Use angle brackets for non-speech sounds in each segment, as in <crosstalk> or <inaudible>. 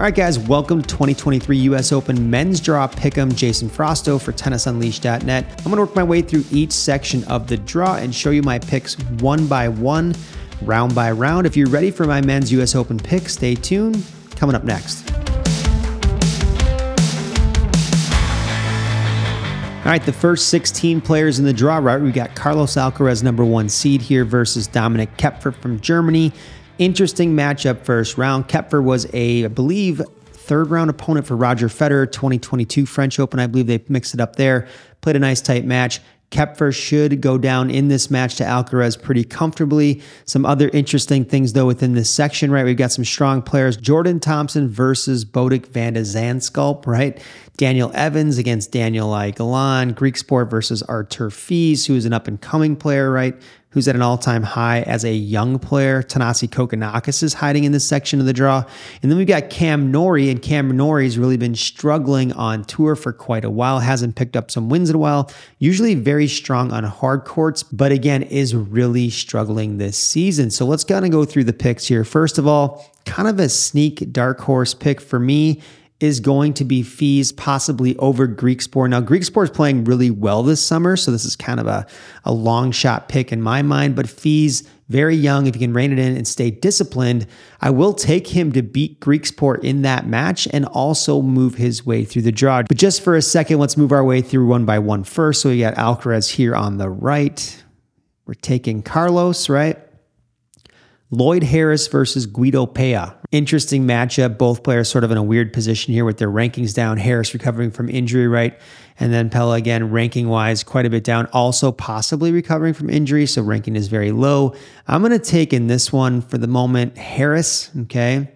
All right, guys, welcome to 2023 US Open Men's Draw Pick'em. Jason Frausto for TennisUnleashed.net. I'm going to work my way through each section of the draw and show you my picks one by one, round by round. If you're ready for my men's US Open pick, stay tuned. Coming up next. All right, the first 16 players in the draw, right? We got Carlos Alcaraz, number one seed here, versus Dominic Koepfer from Germany. Interesting matchup first round. Koepfer was a, I believe, third round opponent for Roger Federer, 2022 French Open. I believe they mixed it up there. Played a nice tight match. Koepfer should go down in this match to Alcaraz pretty comfortably. Some other interesting things, though, within this section, right? We've got some strong players. Jordan Thompson versus Botic van de Zandschulp, right? Daniel Evans against Daniel. Galan. Griekspoor versus Artur Fils, who is an up and coming player, right? Who's at an all time high as a young player. Thanasi Kokkinakis is hiding in this section of the draw. And then we've got Cam Norrie, and Cam Norrie's really been struggling on tour for quite a while, hasn't picked up some wins in a while, usually very strong on hard courts, but again, is really struggling this season. So let's kind of go through the picks here. First of all, kind of a sneak dark horse pick for me is going to be Fils possibly over Griekspoor. Now, Griekspoor is playing really well this summer, so this is kind of a, a long shot pick in my mind. But Fils very young, if you can rein it in and stay disciplined, I will take him to beat Griekspoor in that match and also move his way through the draw. But just for a second, let's move our way through one by one first. So we got Alcaraz here on the right. We're taking Carlos, right? Lloyd Harris versus Guido Pella. Interesting matchup. Both players sort of in a weird position here with their rankings down. Harris recovering from injury, right? And then Pella again, ranking wise, quite a bit down. Also, possibly recovering from injury. So ranking is very low. I'm going to take in this one for the moment Harris, okay?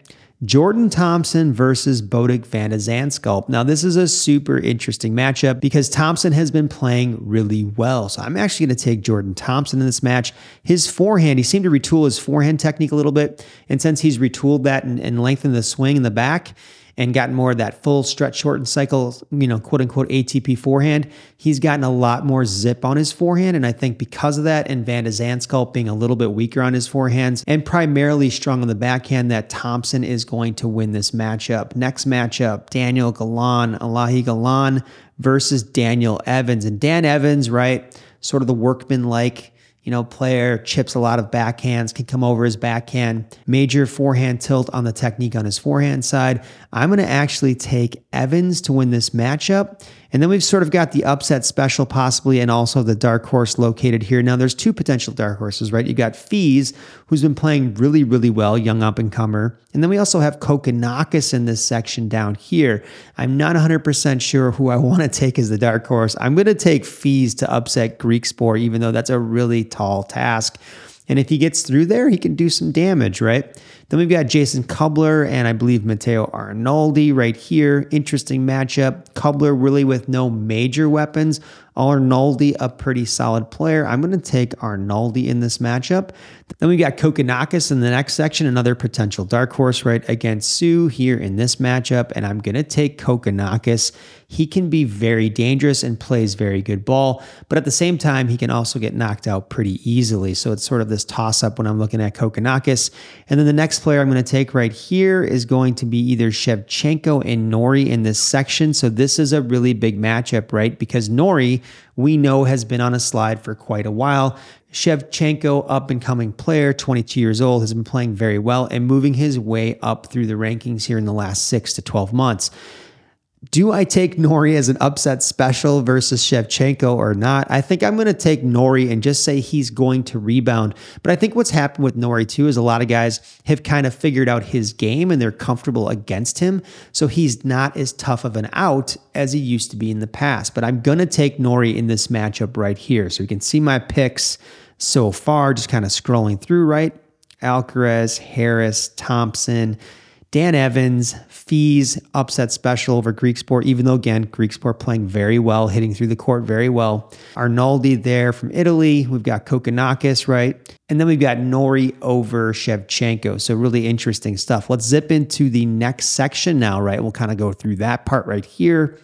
Jordan Thompson versus Botic van de Zandschulp. Now, this is a super interesting matchup because Thompson has been playing really well. So I'm actually going to take Jordan Thompson in this match. His forehand, he seemed to retool his forehand technique a little bit. And since he's retooled that and, and lengthened the swing in the back, and gotten more of that full stretch shortened cycle, you know, quote unquote ATP forehand, he's gotten a lot more zip on his forehand. And I think because of that, and Van de Zandschulp being a little bit weaker on his forehands and primarily strong on the backhand, that Thompson is going to win this matchup. Next matchup, Daniel Galan, Elahi Galan versus Daniel Evans. And Dan Evans, right, sort of the workman like you know, player chips a lot of backhands, can come over his backhand, major forehand tilt on the technique on his forehand side. I'm going to actually take Evans to win this matchup. And then we've sort of got the upset special possibly and also the dark horse located here. Now there's two potential dark horses, right? You got Fils, who's been playing really, really well, young up and comer. And then we also have Kokkinakis in this section down here. I'm not 100% sure who I <laughs> want to take as the dark horse. I'm going to take Fils to upset Griekspoor, even though that's a really tall task. And if he gets through there, he can do some damage, right? Then we've got Jason Kubler and I believe Matteo Arnaldi right here. Interesting matchup. Kubler really with no major weapons. Arnaldi, a pretty solid player. I'm going to take Arnaldi in this matchup. Then we've got Kokkinakis in the next section, another potential dark horse right against Sue here in this matchup. And I'm going to take Kokkinakis. He can be very dangerous and plays very good ball, but at the same time, he can also get knocked out pretty easily. So it's sort of this toss up when I'm looking at Kokkinakis. And then the next player I'm going to take right here is going to be either Shevchenko and Norrie in this section. So this is a really big matchup, right? Because Norrie, we know has been on a slide for quite a while. Shevchenko, up and coming player, 22 years old, has been playing very well and moving his way up through the rankings here in the last six to 12 months. Do I take Norrie as an upset special versus Shevchenko or not? I think I'm going to take Norrie and just say he's going to rebound. But I think what's happened with Norrie too is a lot of guys have kind of figured out his game and they're comfortable against him. So he's not as tough of an out as he used to be in the past. But I'm going to take Norrie in this matchup right here. So you can see my picks so far, just kind of scrolling through, right? Alcaraz, Harris, Thompson. Dan Evans, Fils upset special over Griekspoor, even though, again, Griekspoor playing very well, hitting through the court very well. Arnaldi there from Italy. We've got Kokkinakis, right? And then we've got Norrie over Shevchenko. So, really interesting stuff. Let's zip into the next section now, right? We'll kind of go through that part right here.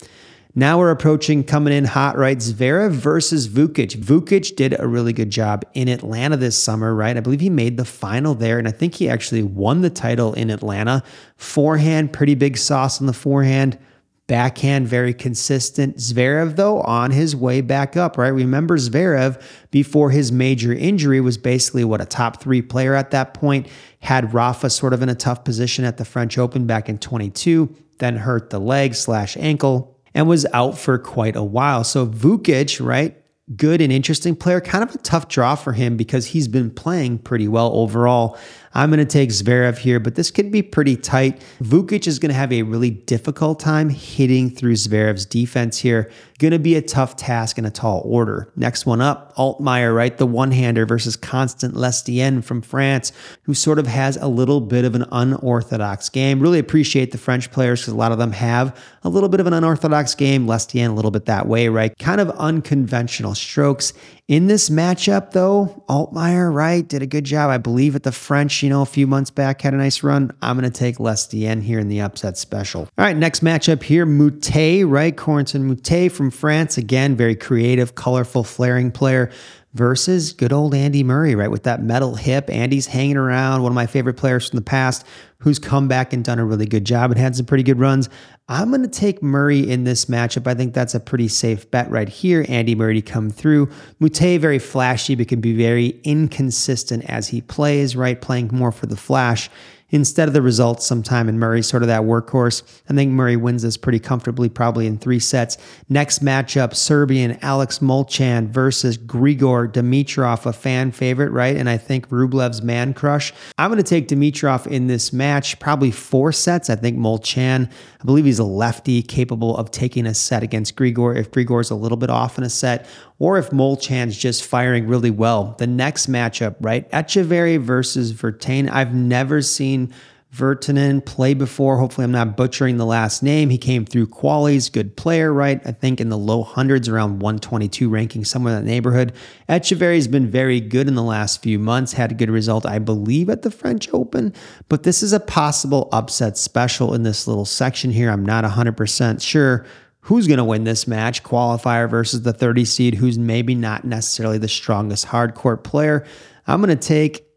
Now we're approaching coming in hot, right? Zverev versus Vukic. Vukic did a really good job in Atlanta this summer, right? I believe he made the final there, and I think he actually won the title in Atlanta. Forehand, pretty big sauce on the forehand. Backhand, very consistent. Zverev, though, on his way back up, right? Remember, Zverev, before his major injury, was basically what a top three player at that point. Had Rafa sort of in a tough position at the French Open back in 22, then hurt the leg slash ankle and was out for quite a while. So Vukic, right? Good and interesting player, kind of a tough draw for him because he's been playing pretty well overall. I'm going to take Zverev here, but this could be pretty tight. Vukic is going to have a really difficult time hitting through Zverev's defense here. Going to be a tough task in a tall order. Next one up, Altmaier, right? The one hander versus Constant Lestienne from France, who sort of has a little bit of an unorthodox game. Really appreciate the French players because a lot of them have a little bit of an unorthodox game. Lestienne, a little bit that way, right? Kind of unconventional strokes. In this matchup, though, Altmaier, right, did a good job. I believe at the French, you know, a few months back had a nice run. I'm going to take Lestienne here in the upset special. All right, next matchup here, Moutet, right? Corentin Moutet from France. Again, very creative, colorful, flaring player versus good old Andy Murray, right? With that metal hip. Andy's hanging around, one of my favorite players from the past who's come back and done a really good job and had some pretty good runs. I'm going to take Murray in this matchup. I think that's a pretty safe bet right here. Andy Murray to come through. Moutet, very flashy, but can be very inconsistent as he plays, right? Playing more for the flash instead of the results sometime. And Murray, sort of that workhorse. I think Murray wins this pretty comfortably, probably in three sets. Next matchup Serbian Alex Molcan versus Grigor Dimitrov, a fan favorite, right? And I think Rublev's man crush. I'm going to take Dimitrov in this match, probably four sets. I think Molcan, I believe he's a lefty capable of taking a set against Grigor if Grigor's a little bit off in a set or if Molcan's just firing really well. The next matchup, right? Etcheverry versus Virtanen. I've never seen Virtanen play before. Hopefully, I'm not butchering the last name. He came through qualies, good player, right? I think in the low hundreds, around 122 ranking, somewhere in that neighborhood. Etcheverry's been very good in the last few months, had a good result, I believe, at the French Open. But this is a possible upset special in this little section here. I'm not 100% sure who's going to win this match qualifier versus the 30 seed who's maybe not necessarily the strongest hardcourt player. I'm going to take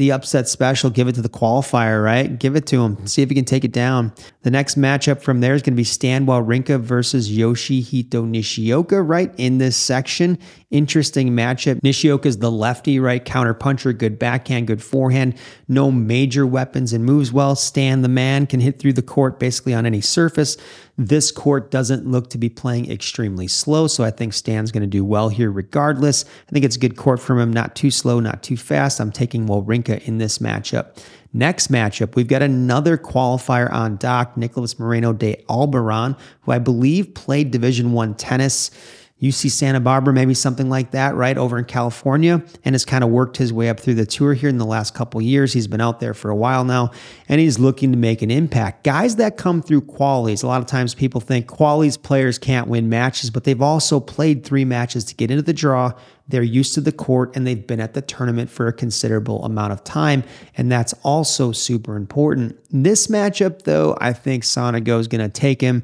the upset special, give it to the qualifier, right? Give it to him. See if he can take it down. The next matchup from there is going to be Stan Wawrinka versus Yoshihito Nishioka, right? In this section. Interesting matchup. Nishioka is the lefty, right? Counter puncher, good backhand, good forehand. No major weapons and moves well. Stan, the man, can hit through the court basically on any surface. This court doesn't look to be playing extremely slow, so I think Stan's going to do well here regardless. I think it's a good court from him, not too slow, not too fast. I'm taking Wawrinka in this matchup. Next matchup, we've got another qualifier on dock, Nicholas Moreno de Alboran, who I believe played Division One tennis UC Santa Barbara, maybe something like that, right over in California, and has kind of worked his way up through the tour here in the last couple years. He's been out there for a while now, and he's looking to make an impact. Guys that come through qualies, a lot of times people think qualies players can't win matches, but they've also played three matches to get into the draw. They're used to the court and they've been at the tournament for a considerable amount of time, and that's also super important. This matchup, though, I think Sonego is going to take him.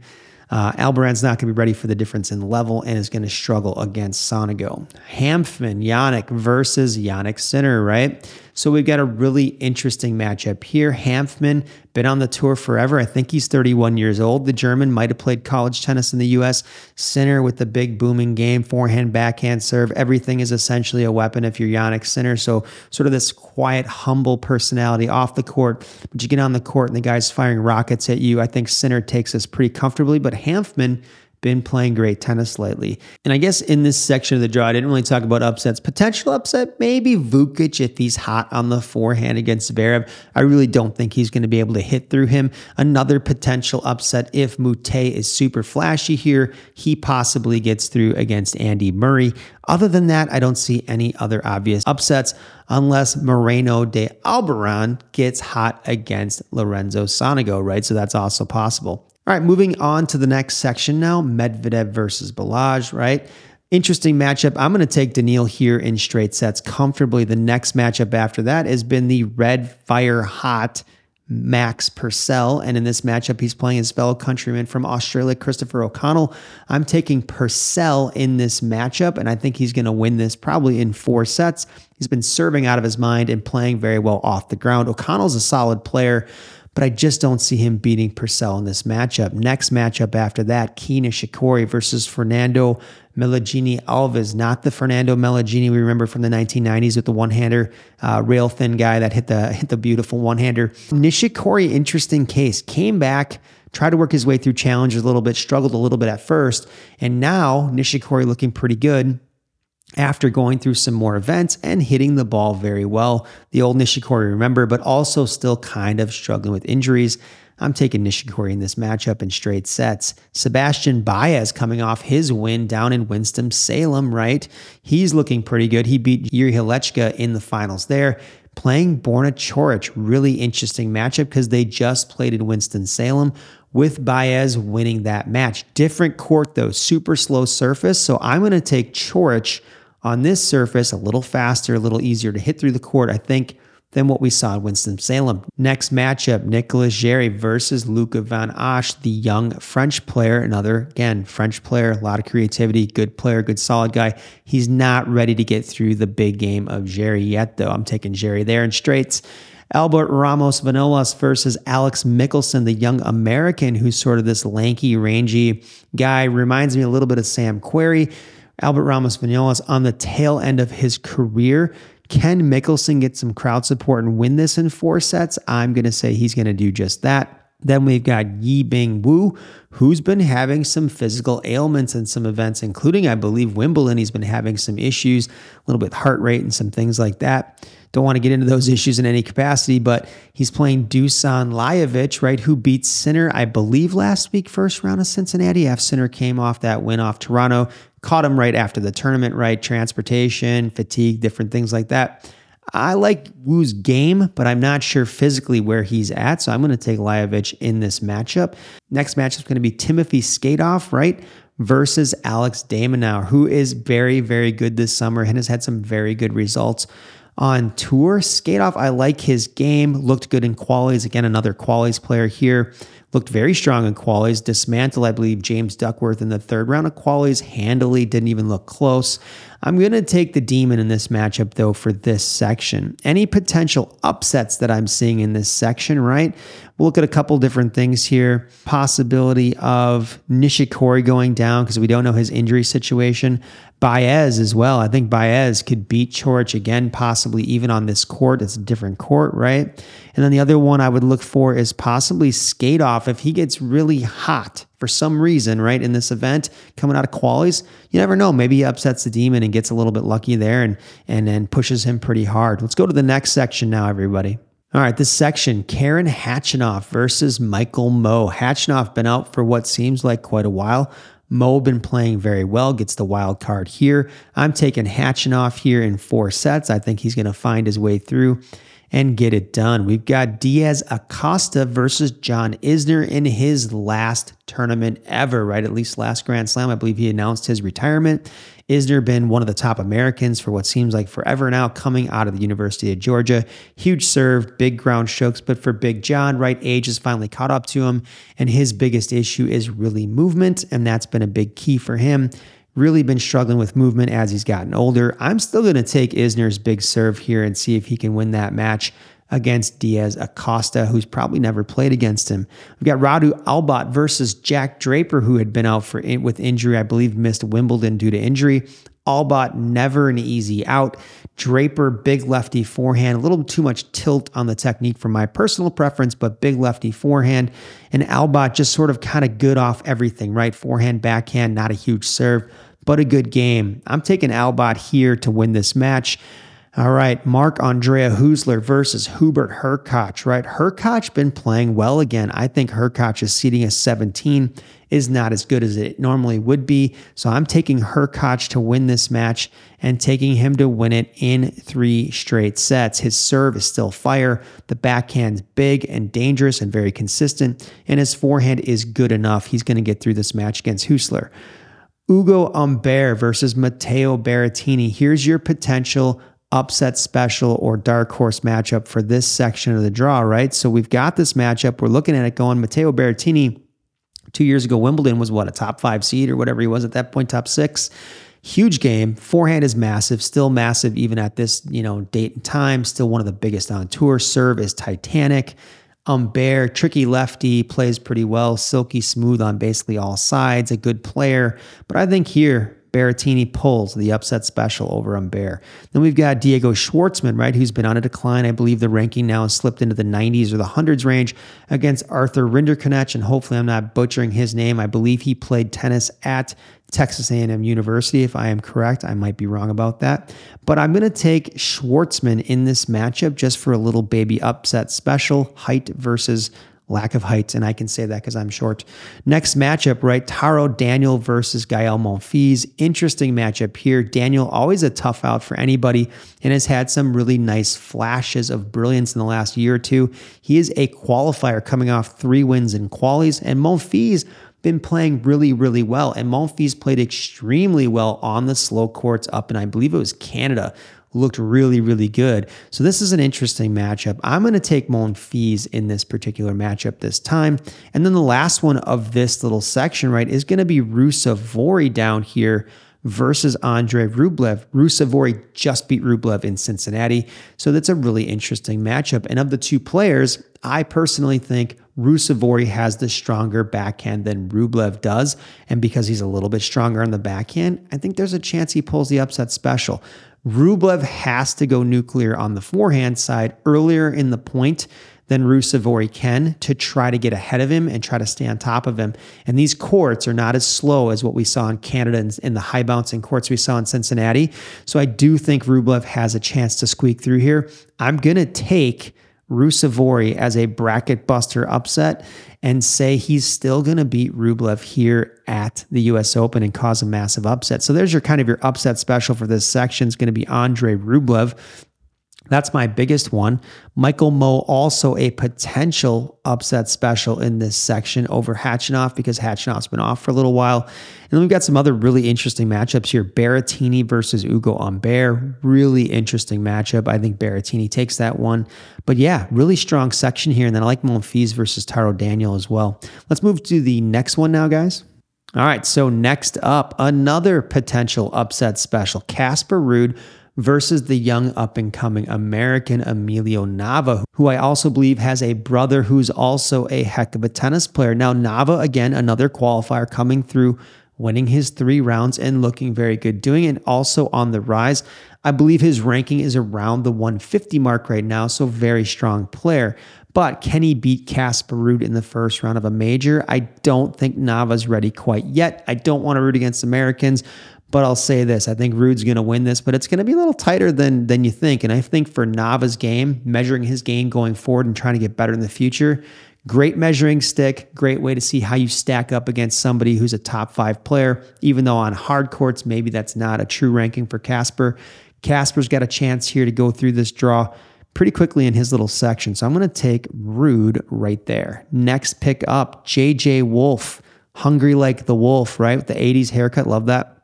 Uh, Alboran's not going to be ready for the difference in level and is going to struggle against Sonego. Hanfmann, Yannick versus Jannik Sinner, right? So we've got a really interesting matchup here. Hanfmann, been on the tour forever. I think he's 31 years old. The German might have played college tennis in the US. Sinner with the big booming game, forehand, backhand serve. Everything is essentially a weapon if you're Jannik Sinner. So sort of this quiet, humble personality off the court. But you get on the court and the guy's firing rockets at you. I think Sinner takes this pretty comfortably, but Hanfmann been playing great tennis lately. And I guess in this section of the draw, I didn't really talk about upsets. Potential upset, maybe Vukic if he's hot on the forehand against Zverev. I really don't think he's going to be able to hit through him. Another potential upset if Moutet is super flashy here, he possibly gets through against Andy Murray. Other than that, I don't see any other obvious upsets unless Moreno de Alboran gets hot against Lorenzo Sonego, right? So that's also possible. All right, moving on to the next section now Medvedev versus Balazs, right? Interesting matchup. I'm going to take Daniil here in straight sets comfortably. The next matchup after that has been the red fire hot Max Purcell. And in this matchup, he's playing his fellow countryman from Australia, Christopher O'Connell. I'm taking Purcell in this matchup, and I think he's going to win this probably in four sets. He's been serving out of his mind and playing very well off the ground. O'Connell's a solid player but I just don't see him beating Purcell in this matchup. Next matchup after that, Kei Nishikori versus Fernando Meligeni Alves, not the Fernando Meligeni we remember from the 1990s with the one-hander, uh, rail thin guy that hit the <laughs> hit the beautiful one-hander. Nishikori, interesting case, came back, tried to work his way through challenges a little bit, struggled a little bit at first, and now Nishikori looking pretty good after going through some more events and hitting the ball very well. The old Nishikori, remember, but also still kind of struggling with injuries. I'm taking Nishikori in this matchup in straight sets. Sebastian Baez coming off his win down in Winston-Salem, right? He's looking pretty good. He beat Jiri Lehecka in the finals there. Playing Borna Coric, really interesting matchup because they just played in Winston-Salem with Baez winning that match. Different court though, super slow surface. So I'm going to take Coric on this surface, a little faster, a little easier to hit through the court, I think, than what we saw in Winston-Salem. Next matchup, Nicolas Jarry versus Luca Van Assche, the young French player. Another, again, French player, a lot of creativity, good player, good solid guy. He's not ready to get through the big game of Jarry yet, though. I'm taking Jarry there in straights. Albert Ramos Vinolas versus Alex Michelsen, the young American who's sort of this lanky, rangy guy. Reminds me a little bit of Sam Querrey. Albert Ramos Vinolas on the tail end of his career. Can Michelsen get some crowd support and win this in four sets? I'm going to say he's going to do just that. Then we've got Yi Bing Wu, who's been having some physical ailments in some events, including, I believe, Wimbledon. He's been having some issues, a little bit heart rate and some things like that. Don't want to get into those issues in any capacity, but he's playing Dusan Lajovic, right, who beat Sinner, I believe, last week, first round of Cincinnati. After Sinner came off that win off Toronto, caught him right after the tournament, right? Transportation, fatigue, different things like that. I like Wu's game, but I'm not sure physically where he's at. So I'm going to take Lajovic in this matchup. Next matchup is going to be Timothy Skatov, right? Versus Alex de who is very, very good this summer and has had some very good results on tour. Skatov, I like his game, looked good in qualies. Again, another qualies player here looked very strong in qualies, dismantled, I believe, James Duckworth in the third round of qualies handily, didn't even look close. I'm going to take the Demon in this matchup, though, for this section. Any potential upsets that I'm seeing in this section, right? We'll look at a couple different things here. Possibility of Nishikori going down because we don't know his injury situation. Baez as well. I think Baez could beat Coric again, possibly even on this court. It's a different court, right? And then the other one I would look for is possibly Skatov if he gets really hot for some reason, right, in this event coming out of qualies. You never know. Maybe he upsets the demon and gets a little bit lucky there and and then pushes him pretty hard. Let's go to the next section now, everybody. All right, this section, Karen Khachanov versus Michael Mmoh. Khachanov been out for what seems like quite a while. Mmoh been playing very well, gets the wild card here. I'm taking Khachanov here in four sets. I think he's going to find his way through and get it done. We've got Diaz Acosta versus John Isner in his last tournament ever, right? At least last Grand Slam. I believe he announced his retirement. Isner been one of the top Americans for what seems like forever now, coming out of the University of Georgia. Huge serve, big ground strokes, but for Big John, right, age has finally caught up to him, and his biggest issue is really movement, and that's been a big key for him really been struggling with movement as he's gotten older. I'm still going to take Isner's big serve here and see if he can win that match against Diaz Acosta, who's probably never played against him. We've got Radu Albot versus Jack Draper, who had been out for with injury. I believe missed Wimbledon due to injury. Albot never an easy out. Draper, big lefty forehand, a little too much tilt on the technique for my personal preference, but big lefty forehand. And Albot just sort of kind of good off everything, right? Forehand, backhand, not a huge serve, but a good game. I'm taking Albot here to win this match. All right, Marc-Andrea Huesler versus Hubert Hurkacz, right? Hurkacz been playing well again. I think Hurkacz's seating a 17 is not as good as it normally would be. So I'm taking Hurkacz to win this match and taking him to win it in three straight sets. His serve is still fire. The backhand's big and dangerous and very consistent, and his forehand is good enough. He's going to get through this match against Huesler. Ugo Humbert versus Matteo Berrettini. Here's your potential upset special or dark horse matchup for this section of the draw, right? So we've got this matchup. We're looking at it going Matteo Berrettini two years ago, Wimbledon was what, a top five seed or whatever he was at that point, top six. Huge game. Forehand is massive, still massive even at this, you know, date and time. Still one of the biggest on tour. Serve is titanic. Humbert, tricky lefty, plays pretty well, silky smooth on basically all sides, a good player. But I think here, Berrettini pulls the upset special over Humbert. Then we've got Diego Schwartzman, right, who's been on a decline. I believe the ranking now has slipped into the 90s or the hundreds range against Arthur Rinderknech, and hopefully I'm not butchering his name. I believe he played tennis at Texas A&M University, if I am correct. I might be wrong about that. But I'm going to take Schwartzman in this matchup just for a little baby upset special, height versus lack of height, and I can say that because I'm short. Next matchup, right? Taro Daniel versus Gael Monfils. Interesting matchup here. Daniel, always a tough out for anybody, and has had some really nice flashes of brilliance in the last year or two. He is a qualifier coming off three wins in qualies, and Monfils been playing really, really well. And Monfils played extremely well on the slow courts up in, I believe it was Canada looked really, really good. So this is an interesting matchup. I'm going to take Monfils in this particular matchup this time. And then the last one of this little section, right, is going to be Ruusuvuori down here versus Andre Rublev. Ruusuvuori just beat Rublev in Cincinnati. So that's a really interesting matchup. And of the two players, I personally think Ruusuvuori has the stronger backhand than Rublev does. And because he's a little bit stronger on the backhand, I think there's a chance he pulls the upset special. Rublev has to go nuclear on the forehand side earlier in the point than Ruusuvuori can to try to get ahead of him and try to stay on top of him. And these courts are not as slow as what we saw in Canada and in the high bouncing courts we saw in Cincinnati. So I do think Rublev has a chance to squeak through here. I'm going to take Ruusuvuori as a bracket buster upset and say he's still going to beat Rublev here at the US Open and cause a massive upset. So there's your kind of your upset special for this section It's going to be Andre Rublev. That's my biggest one. Michael Mmoh also a potential upset special in this section over Khachanov because Khachanov's been off for a little while. And then we've got some other really interesting matchups here. Berrettini versus Ugo Humbert. Really interesting matchup. I think Berrettini takes that one. But yeah, really strong section here. And then I like Monfils versus Taro Daniel as well. Let's move to the next one now, guys. All right, so next up, another potential upset special. Casper Ruud versus the young up and coming American Emilio Nava, who I also believe has a brother who's also a heck of a tennis player. Now, Nava, again, another qualifier coming through, winning his three rounds and looking very good, doing it also on the rise. I believe his ranking is around the 150 mark right now, so very strong player. But can he beat Casper Ruud in the first round of a major? I don't think Nava's ready quite yet. I don't want to root against Americans, but I'll say this: I think Ruud's going to win this, but it's going to be a little tighter than than you think. And I think for Nava's game, measuring his game going forward and trying to get better in the future, great measuring stick, great way to see how you stack up against somebody who's a top five player. Even though on hard courts, maybe that's not a true ranking for Casper. Casper's got a chance here to go through this draw pretty quickly in his little section. So I'm going to take Ruud right there. Next pick up, JJ Wolf, hungry like the wolf, right? With the 80s haircut. Love that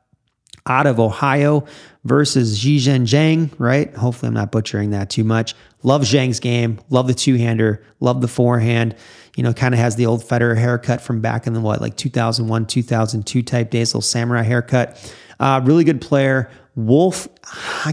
out of Ohio versus Zhizhen Zhang, right? Hopefully, I'm not butchering that too much. Love Zhang's game. Love the two hander. Love the forehand. You know, kind of has the old Federer haircut from back in the what, like 2001, 2002 type days, little samurai haircut. Uh, really good player. Wolf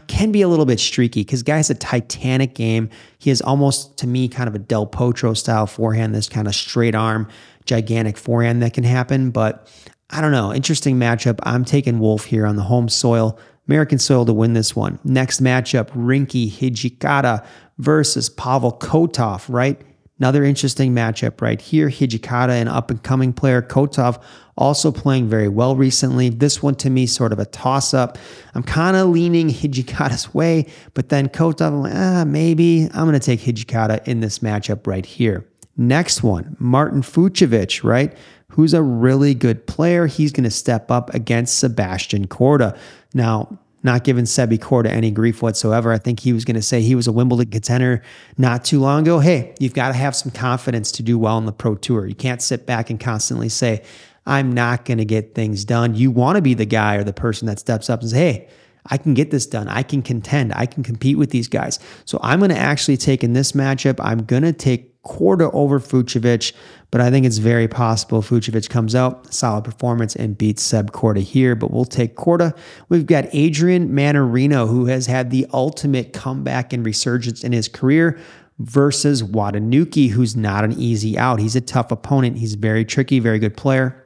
can be a little bit streaky because guy has a titanic game. He has almost, to me, kind of a Del Potro style forehand, this kind of straight arm, gigantic forehand that can happen. But I don't know. Interesting matchup. I'm taking Wolf here on the home soil, American soil to win this one. Next matchup, Rinky Hijikata versus Pavel Kotov, right? Another interesting matchup right here. Hijikata, an up and coming player. Kotov also playing very well recently. This one to me, sort of a toss up. I'm kind of leaning Hijikata's way, but then Kotov, I'm like, ah, maybe I'm going to take Hijikata in this matchup right here. Next one, Martin Fucsovics, right? Who's a really good player. He's going to step up against Sebastian Korda. Now, not giving Sebi Korda any grief whatsoever. I think he was going to say he was a Wimbledon contender not too long ago. Hey, you've got to have some confidence to do well in the Pro Tour. You can't sit back and constantly say, I'm not going to get things done. You want to be the guy or the person that steps up and says, Hey, I can get this done. I can contend. I can compete with these guys. So I'm going to actually take in this matchup, I'm going to take Korda over Fucsovics, but I think it's very possible Fucsovics comes out, solid performance, and beats Seb Korda here. But we'll take Korda. We've got Adrian Mannarino, who has had the ultimate comeback and resurgence in his career versus Watanuki, who's not an easy out. He's a tough opponent. He's very tricky, very good player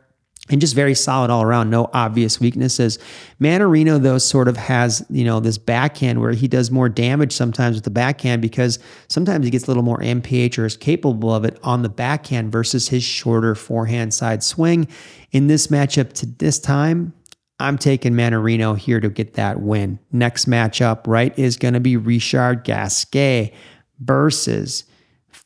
and just very solid all around, no obvious weaknesses. Mannarino, though, sort of has, you know, this backhand where he does more damage sometimes with the backhand because sometimes he gets a little more MPH or is capable of it on the backhand versus his shorter forehand side swing. In this matchup to this time, I'm taking Mannarino here to get that win. Next matchup, right, is going to be Richard Gasquet versus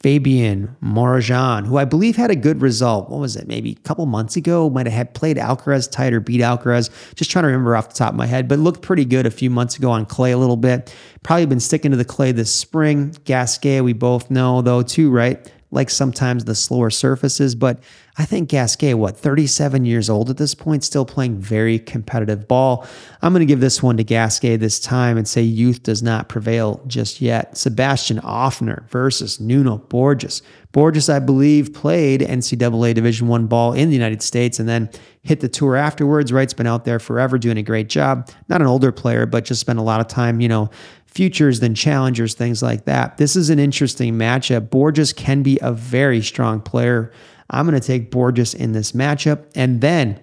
Fabian Marozsan, who I believe had a good result. What was it? Maybe a couple months ago, might have had played Alcaraz tight or beat Alcaraz. Just trying to remember off the top of my head, but looked pretty good a few months ago on clay a little bit. Probably been sticking to the clay this spring. Gasquet, we both know though, too, right? Like sometimes the slower surfaces, but I think Gasquet, what, 37 years old at this point, still playing very competitive ball. I'm going to give this one to Gasquet this time and say youth does not prevail just yet. Sebastian Offner versus Nuno Borges. Borges, I believe, played NCAA Division One ball in the United States and then hit the tour afterwards. Right's been out there forever doing a great job. Not an older player, but just spent a lot of time, you know, futures than challengers, things like that. This is an interesting matchup. Borges can be a very strong player. I'm going to take Borges in this matchup. And then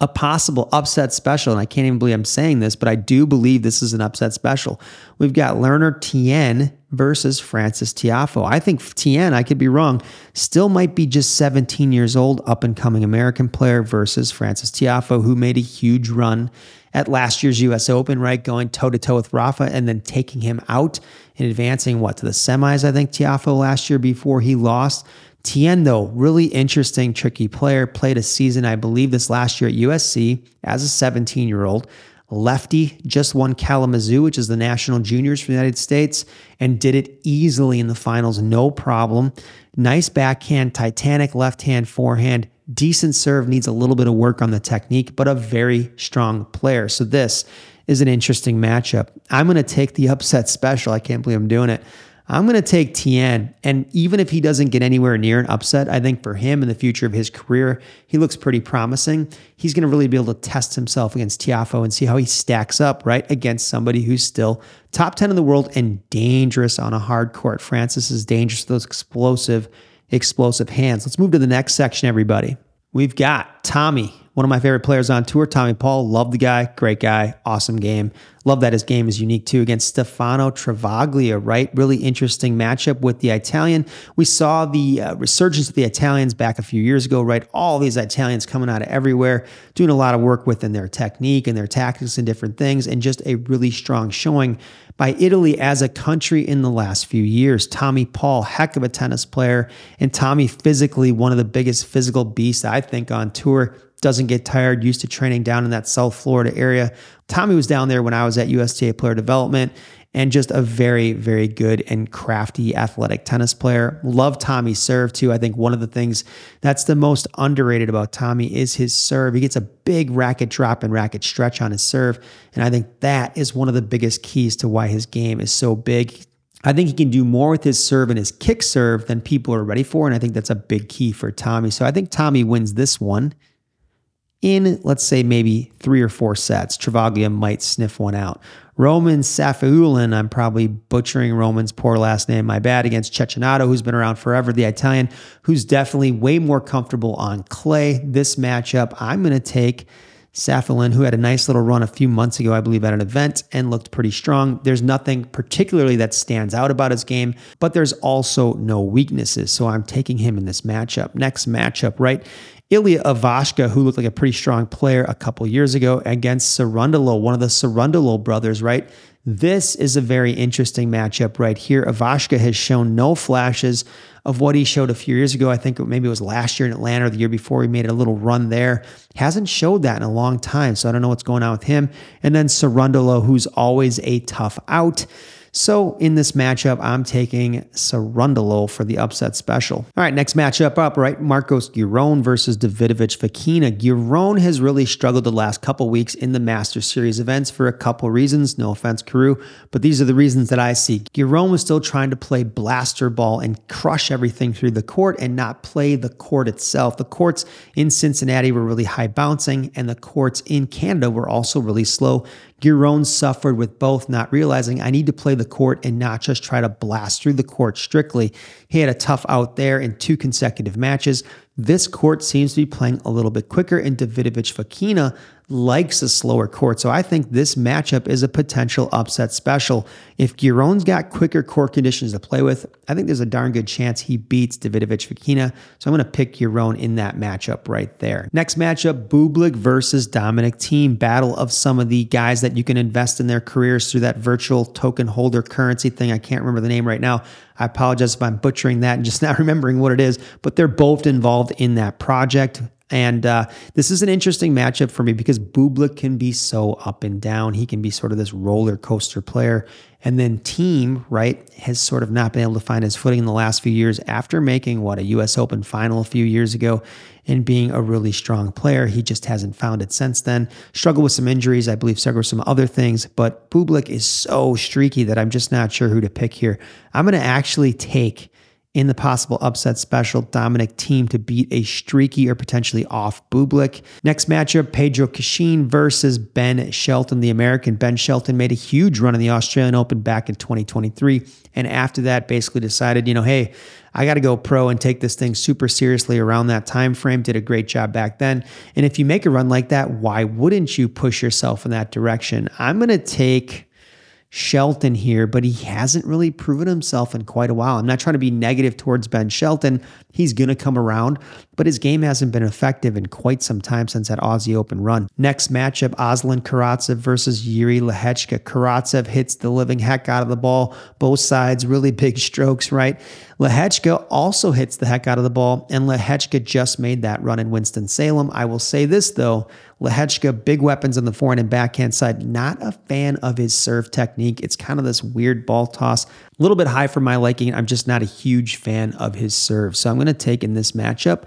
a possible upset special, and I can't even believe I'm saying this, but I do believe this is an upset special. We've got Lerner Tien versus Frances Tiafoe. I think Tien, I could be wrong, still might be just 17 years old, up and coming American player versus Frances Tiafoe, who made a huge run at last year's US Open, right? Going toe to toe with Rafa and then taking him out and advancing, what, to the semis, I think, Tiafoe last year before he lost. Tien, though, really interesting, tricky player. Played a season, I believe, this last year at USC as a 17 year old. Lefty just won Kalamazoo, which is the national juniors for the United States, and did it easily in the finals, no problem. Nice backhand, Titanic left hand, forehand, decent serve, needs a little bit of work on the technique, but a very strong player. So, this is an interesting matchup. I'm going to take the upset special. I can't believe I'm doing it. I'm going to take Tien. And even if he doesn't get anywhere near an upset, I think for him in the future of his career, he looks pretty promising. He's going to really be able to test himself against Tiafoe and see how he stacks up, right, against somebody who's still top 10 in the world and dangerous on a hard court. Frances is dangerous those explosive, explosive hands. Let's move to the next section, everybody. We've got Tommy one of my favorite players on tour, Tommy Paul. Love the guy, great guy, awesome game. Love that his game is unique too against Stefano Travaglia, right? Really interesting matchup with the Italian. We saw the uh, resurgence of the Italians back a few years ago, right? All these Italians coming out of everywhere, doing a lot of work within their technique and their tactics and different things, and just a really strong showing by Italy as a country in the last few years. Tommy Paul, heck of a tennis player, and Tommy physically one of the biggest physical beasts I think on tour doesn't get tired, used to training down in that South Florida area. Tommy was down there when I was at USTA Player Development and just a very, very good and crafty athletic tennis player. Love Tommy's serve too. I think one of the things that's the most underrated about Tommy is his serve. He gets a big racket drop and racket stretch on his serve. And I think that is one of the biggest keys to why his game is so big. I think he can do more with his serve and his kick serve than people are ready for. And I think that's a big key for Tommy. So I think Tommy wins this one in, let's say, maybe three or four sets. Travaglia might sniff one out. Roman Safiullin, I'm probably butchering Roman's poor last name, my bad, against Cecchinato, who's been around forever, the Italian, who's definitely way more comfortable on clay. This matchup, I'm going to take Safiullin, who had a nice little run a few months ago, I believe, at an event and looked pretty strong. There's nothing particularly that stands out about his game, but there's also no weaknesses. So I'm taking him in this matchup. Next matchup, right? Ilya Ivashka, who looked like a pretty strong player a couple years ago, against Cerundolo, one of the Cerundolo brothers, right? This is a very interesting matchup right here. Ivashka has shown no flashes of what he showed a few years ago. I think maybe it was last year in Atlanta or the year before he made a little run there. Hasn't showed that in a long time. So I don't know what's going on with him. And then Cerundolo, who's always a tough out. So in this matchup, I'm taking Cerundolo for the upset special. All right, next matchup up, right? Marcos Giron versus Davidovich Fokina. Giron has really struggled the last couple weeks in the Master Series events for a couple reasons. No offense, Karue, but these are the reasons that I see. Giron was still trying to play blaster ball and crush everything through the court and not play the court itself. The courts in Cincinnati were really high bouncing, and the courts in Canada were also really slow. Giron suffered with both, not realizing I need to play the court and not just try to blast through the court strictly. He had a tough out there in two consecutive matches. This court seems to be playing a little bit quicker, and Davidovich Fokina likes a slower court. So I think this matchup is a potential upset special. If Giron's got quicker court conditions to play with, I think there's a darn good chance he beats Davidovich Fokina. So I'm going to pick Giron in that matchup right there. Next matchup, Bublik versus Dominic Thiem. Battle of some of the guys that you can invest in their careers through that virtual token holder currency thing. I can't remember the name right now. I apologize if I'm butchering that and just <laughs> not remembering what it is, but they're both involved in that project. And uh, this is an interesting matchup for me because Bublik can be so up and down. He can be sort of this roller coaster player. And then Thiem, right, has sort of not been able to find his footing in the last few years after making what a US Open final a few years ago and being a really strong player. He just hasn't found it since then. Struggled with some injuries, I believe, struggled with some other things, but Bublik is so streaky that I'm just not sure who to pick here. I'm going to actually take in the possible upset special Dominic Thiem to beat a streaky or potentially off Bublik. Next matchup, Pedro Cachin versus Ben Shelton, the American. Ben Shelton made a huge run in the Australian Open back in 2023. And after that, basically decided, you know, hey, I got to go pro and take this thing super seriously around that time frame. Did a great job back then. And if you make a run like that, why wouldn't you push yourself in that direction? I'm going to take Shelton here, but he hasn't really proven himself in quite a while. I'm not trying to be negative towards Ben Shelton. He's going to come around, but his game hasn't been effective in quite some time since that Aussie Open run. Next matchup, Aslan Karatsev versus Yuri Lehecka. Karatsev hits the living heck out of the ball, both sides, really <laughs> big strokes, right? Lehecka also hits the heck out of the ball, and Lehecka just made that run in Winston-Salem. I will say this, though. Lehecka, big weapons on the forehand and backhand side. Not a fan of his serve technique. It's kind of this weird ball toss, a little bit high for my liking. I'm just not a huge fan of his serve. So I'm going to take in this matchup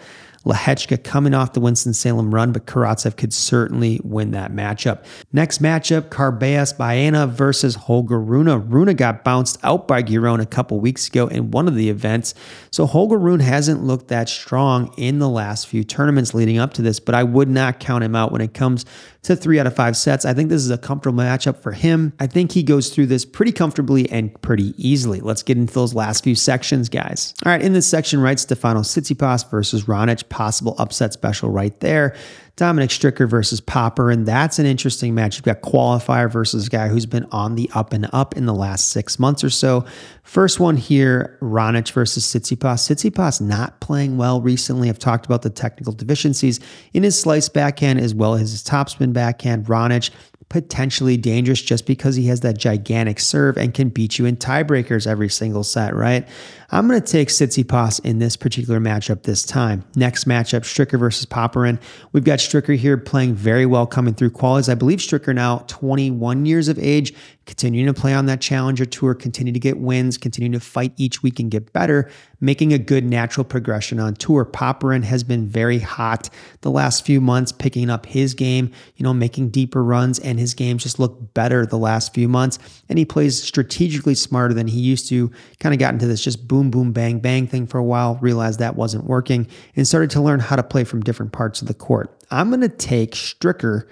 Lehecka coming off the Winston-Salem run, but Karatsev could certainly win that matchup. Next matchup, Carballes Baena versus Holger Rune. Rune got bounced out by Giron a couple weeks ago in one of the events. So Holger Rune hasn't looked that strong in the last few tournaments leading up to this, but I would not count him out when it comes to three out of five sets. I think this is a comfortable matchup for him. I think he goes through this pretty comfortably and pretty easily. Let's get into those last few sections, guys. All right, in this section, right, Stefano Tsitsipas versus Raonic, possible upset special right there. Dominic Stricker versus Popper, and that's an interesting match. You've got qualifier versus a guy who's been on the up and up in the last six months or so. First one here, Raonic versus Tsitsipas. Tsitsipas not playing well recently. I've talked about the technical deficiencies in his slice backhand as well as his topspin backhand. Raonic potentially dangerous just because he has that gigantic serve and can beat you in tiebreakers every single set, right? I'm going to take Tsitsipas in this particular matchup this time. Next matchup, Stricker versus Popyrin. We've got Stricker here playing very well coming through qualities. I believe Stricker now 21 years of age, continuing to play on that Challenger Tour, continue to get wins, continuing to fight each week and get better, making a good natural progression on tour. Popyrin has been very hot the last few months, picking up his game, you know, making deeper runs, and his games just look better the last few months. And he plays strategically smarter than he used to. Kind of got into this just boom, boom, boom, bang, bang thing for a while, realized that wasn't working, and started to learn how to play from different parts of the court. I'm going to take Stricker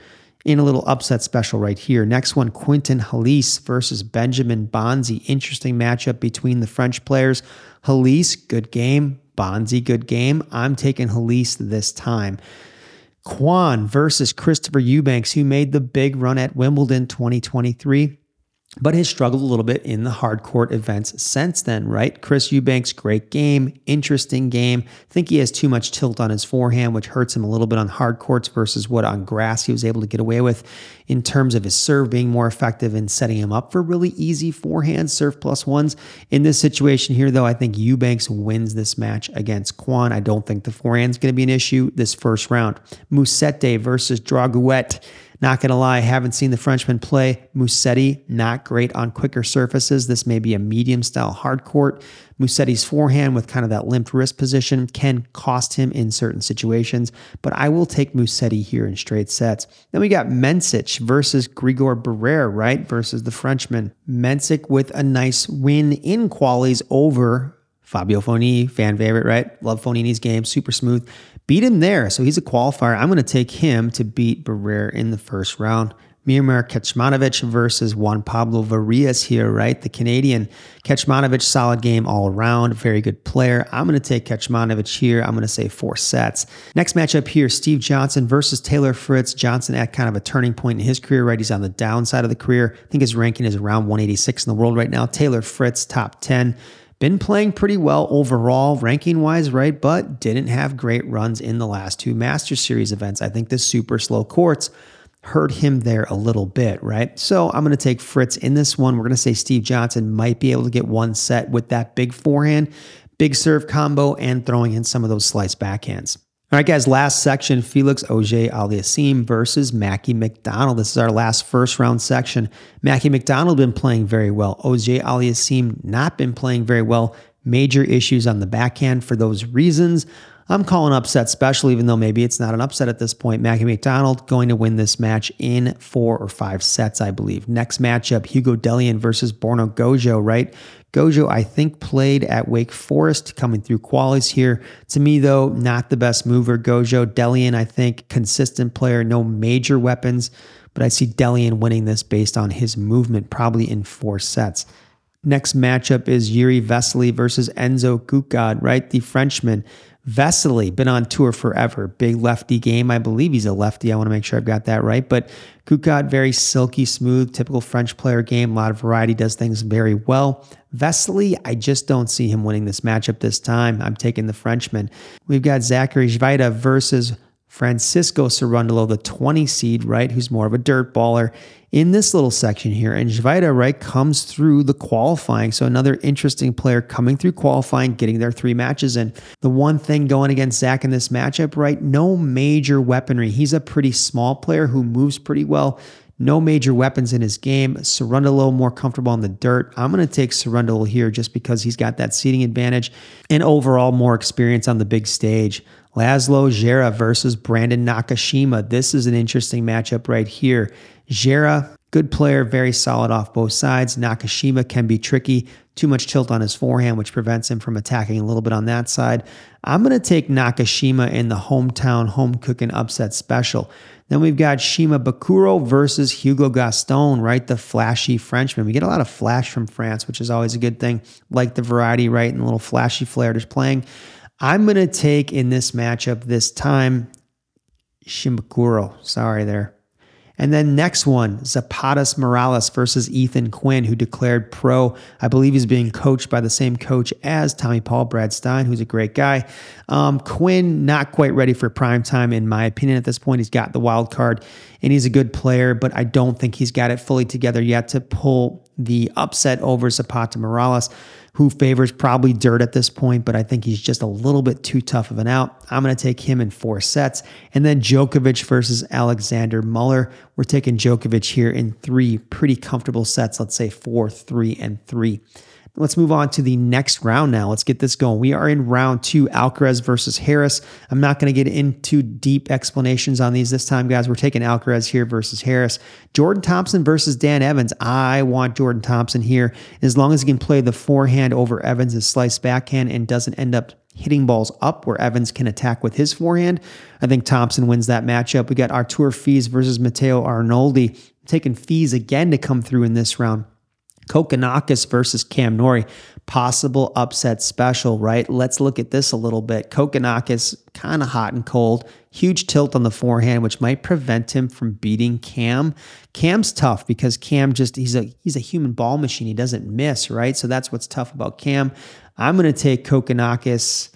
in a little upset special right here. Next one, Quentin Halys versus Benjamin Bonzi. Interesting matchup between the French players. Halys, good game. Bonzi, good game. I'm taking Halys this time. Kwon versus Christopher Eubanks, who made the big run at Wimbledon 2023 but has struggled a little bit in the hard court events since then, right? Chris Eubanks, great game, interesting game. Think he has too much tilt on his forehand, which hurts him a little bit on hard courts versus what on grass he was able to get away with in terms of his serve being more effective and setting him up for really easy forehand serve plus ones. In this situation here, though, I think Eubanks wins this match against Kwon. I don't think the forehand's going to be an issue this first round. Musetti versus Droguet. Not going to lie, I haven't seen the Frenchman play. Musetti, not great on quicker surfaces. This may be a medium style hard court. Musetti's forehand with kind of that limp wrist position can cost him in certain situations, but I will take Musetti here in straight sets. Then we got Mensik versus Grigor Barrere, right? Versus the Frenchman. Mensik with a nice win in qualies over Fabio Fognini, fan favorite, right? Love Fognini's game, super smooth. Beat him there, so he's a qualifier. I'm going to take him to beat Barrere in the first round. Miomir Kecmanovic versus Juan Pablo Varillas here, right? The Canadian. Kecmanovic, solid game all around, very good player. I'm going to take Kecmanovic here. I'm going to say four sets. Next matchup here, Steve Johnson versus Taylor Fritz. Johnson at kind of a turning point in his career, right? He's on the downside of the career. I think his ranking is around 186 in the world right now. Taylor Fritz, top 10 been playing pretty well overall, ranking wise, right? But didn't have great runs in the last two Master Series events. I think the super slow courts hurt him there a little bit, right? So I'm going to take Fritz in this one. We're going to say Steve Johnson might be able to get one set with that big forehand, big serve combo, and throwing in some of those slice backhands. All right, guys, last section Felix Auger Aliassime versus Mackie McDonald. This is our last first round section. Mackie McDonald been playing very well. Auger Aliassime not been playing very well. Major issues on the backhand for those reasons. I'm calling upset special, even though maybe it's not an upset at this point. Mackie McDonald going to win this match in four or five sets, I believe. Next matchup, Hugo Dellien versus Borna Gojo, right? Gojo, I think, played at Wake Forest coming through qualies here. To me, though, not the best mover. Gojo, Dellien, I think, consistent player, no major weapons, but I see Dellien winning this based on his movement, probably in four sets. Next matchup is Jiri Vesely versus Enzo Couacaud, right? The Frenchman. Vesely, been on tour forever. Big lefty game. I believe he's a lefty. I want to make sure I've got that right. But Couacaud, very silky smooth, typical French player game. A lot of variety, does things very well. Vesely, I just don't see him winning this matchup this time. I'm taking the Frenchman. We've got Zachary Gvida versus Francisco Cerundolo, the 20 seed, right, who's more of a dirt baller in this little section here. And Gvida, right, comes through the qualifying. So another interesting player coming through qualifying, getting their three matches in. The one thing going against Zach in this matchup, right, no major weaponry. He's a pretty small player who moves pretty well. No major weapons in his game. Cerundolo more comfortable on the dirt. I'm going to take Cerundolo here just because he's got that seating advantage and overall more experience on the big stage. Laslo Djere versus Brandon Nakashima. This is an interesting matchup right here. Djere, good player, very solid off both sides. Nakashima can be tricky. Too much tilt on his forehand, which prevents him from attacking a little bit on that side. I'm going to take Nakashima in the hometown home cooking upset special. Then we've got Shimabukuro versus Hugo Gaston, right? The flashy Frenchman. We get a lot of flash from France, which is always a good thing. Like the variety, right? And a little flashy flair just playing. I'm going to take in this matchup this time Shimbakuro. Sorry there. And then next one, Zapatas Morales versus Ethan Quinn, who declared pro. I believe he's being coached by the same coach as Tommy Paul Brad Stine, who's a great guy. Um, Quinn, not quite ready for prime time, in my opinion, at this point. He's got the wild card and he's a good player, but I don't think he's got it fully together yet to pull the upset over Zapata Morales who favors probably dirt at this point, but I think he's just a little bit too tough of an out. I'm going to take him in four sets. And then Djokovic versus Alexander Muller. We're taking Djokovic here in three pretty comfortable sets, let's say four, three, and three. Let's move on to the next round now. Let's get this going. We are in round two, Alcaraz versus Harris. I'm not going to get into deep explanations on these this time, guys. We're taking Alcaraz here versus Harris. Jordan Thompson versus Dan Evans. I want Jordan Thompson here. As long as he can play the forehand over Evans' slice backhand and doesn't end up hitting balls up where Evans can attack with his forehand, I think Thompson wins that matchup. We got Artur Fils versus Matteo Arnaldi. taking Fils again to come through in this round. Kokkinakis versus Cam Norrie, possible upset special, right? Let's look at this a little bit. Kokkinakis, kind of hot and cold, huge tilt on the forehand, which might prevent him from beating Cam. Cam's tough because Cam just he's a he's a human ball machine. He doesn't miss, right? So that's what's tough about Cam. I'm going to take Kokkinakis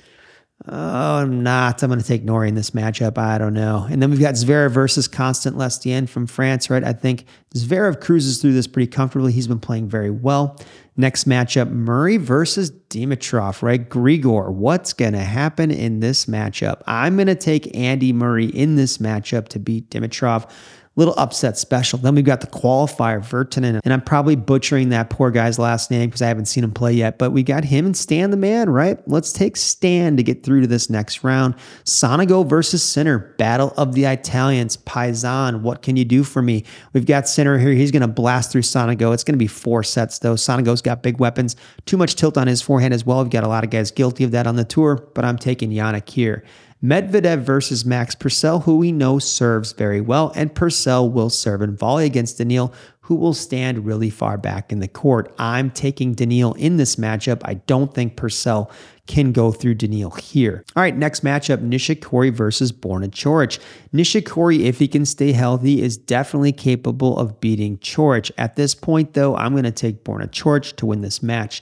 Oh, I'm not. I'm going to take Norrie in this matchup. I don't know. And then we've got Zverev versus Constant Lestienne from France, right? I think Zverev cruises through this pretty comfortably. He's been playing very well. Next matchup, Murray versus Dimitrov, right? Grigor, what's going to happen in this matchup? I'm going to take Andy Murray in this matchup to beat Dimitrov little upset special. Then we've got the qualifier, Virtanen, and I'm probably butchering that poor guy's last name because I haven't seen him play yet, but we got him and Stan the man, right? Let's take Stan to get through to this next round. Sonego versus Sinner, battle of the Italians, Paisan, what can you do for me? We've got Sinner here. He's going to blast through Sonego. It's going to be four sets, though. Sonego's got big weapons, too much tilt on his forehand as well. We've got a lot of guys guilty of that on the tour, but I'm taking Jannik here. Medvedev versus Max Purcell, who we know serves very well, and Purcell will serve and volley against Daniil, who will stand really far back in the court. I'm taking Daniil in this matchup. I don't think Purcell can go through Daniil here. All right, next matchup Nishikori versus Borna Coric. Nishikori, if he can stay healthy, is definitely capable of beating Coric. At this point, though, I'm going to take Borna Coric to win this match.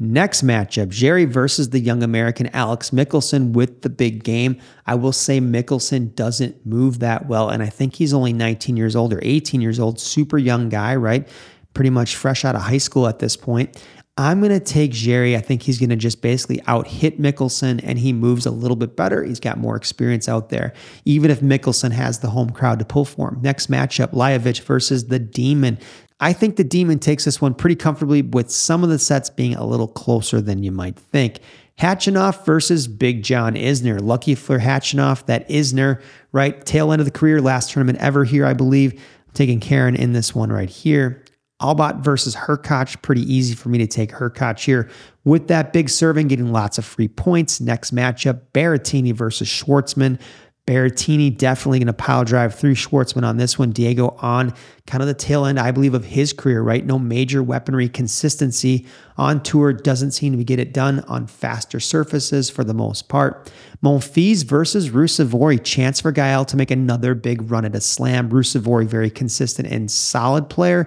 Next matchup, Djere versus the young American Alex Michelsen with the big game. I will say Michelsen doesn't move that well, and I think he's only 19 years old or 18 years old, super young guy, right? Pretty much fresh out of high school at this point. I'm going to take Djere. I think he's going to just basically out hit Michelsen and he moves a little bit better. He's got more experience out there, even if Michelsen has the home crowd to pull for him. Next matchup, Lajovic versus the Demon. I think the Demon takes this one pretty comfortably with some of the sets being a little closer than you might think. Khachanov versus Big John Isner. Lucky for Khachanov that Isner, right? Tail end of the career, last tournament ever here, I believe. I'm taking Karen in this one right here. Albot versus Hurkacz, pretty easy for me to take Hurkacz here. With that big serving, getting lots of free points. Next matchup, Berrettini versus Schwartzman. Berrettini definitely going to pile drive through Schwartzman on this one. Diego on kind of the tail end, I believe, of his career, right? No major weaponry consistency on tour. Doesn't seem to get it done on faster surfaces for the most part. Monfils versus Ruusuvuori. Chance for Gael to make another big run at a slam. Ruusuvuori, very consistent and solid player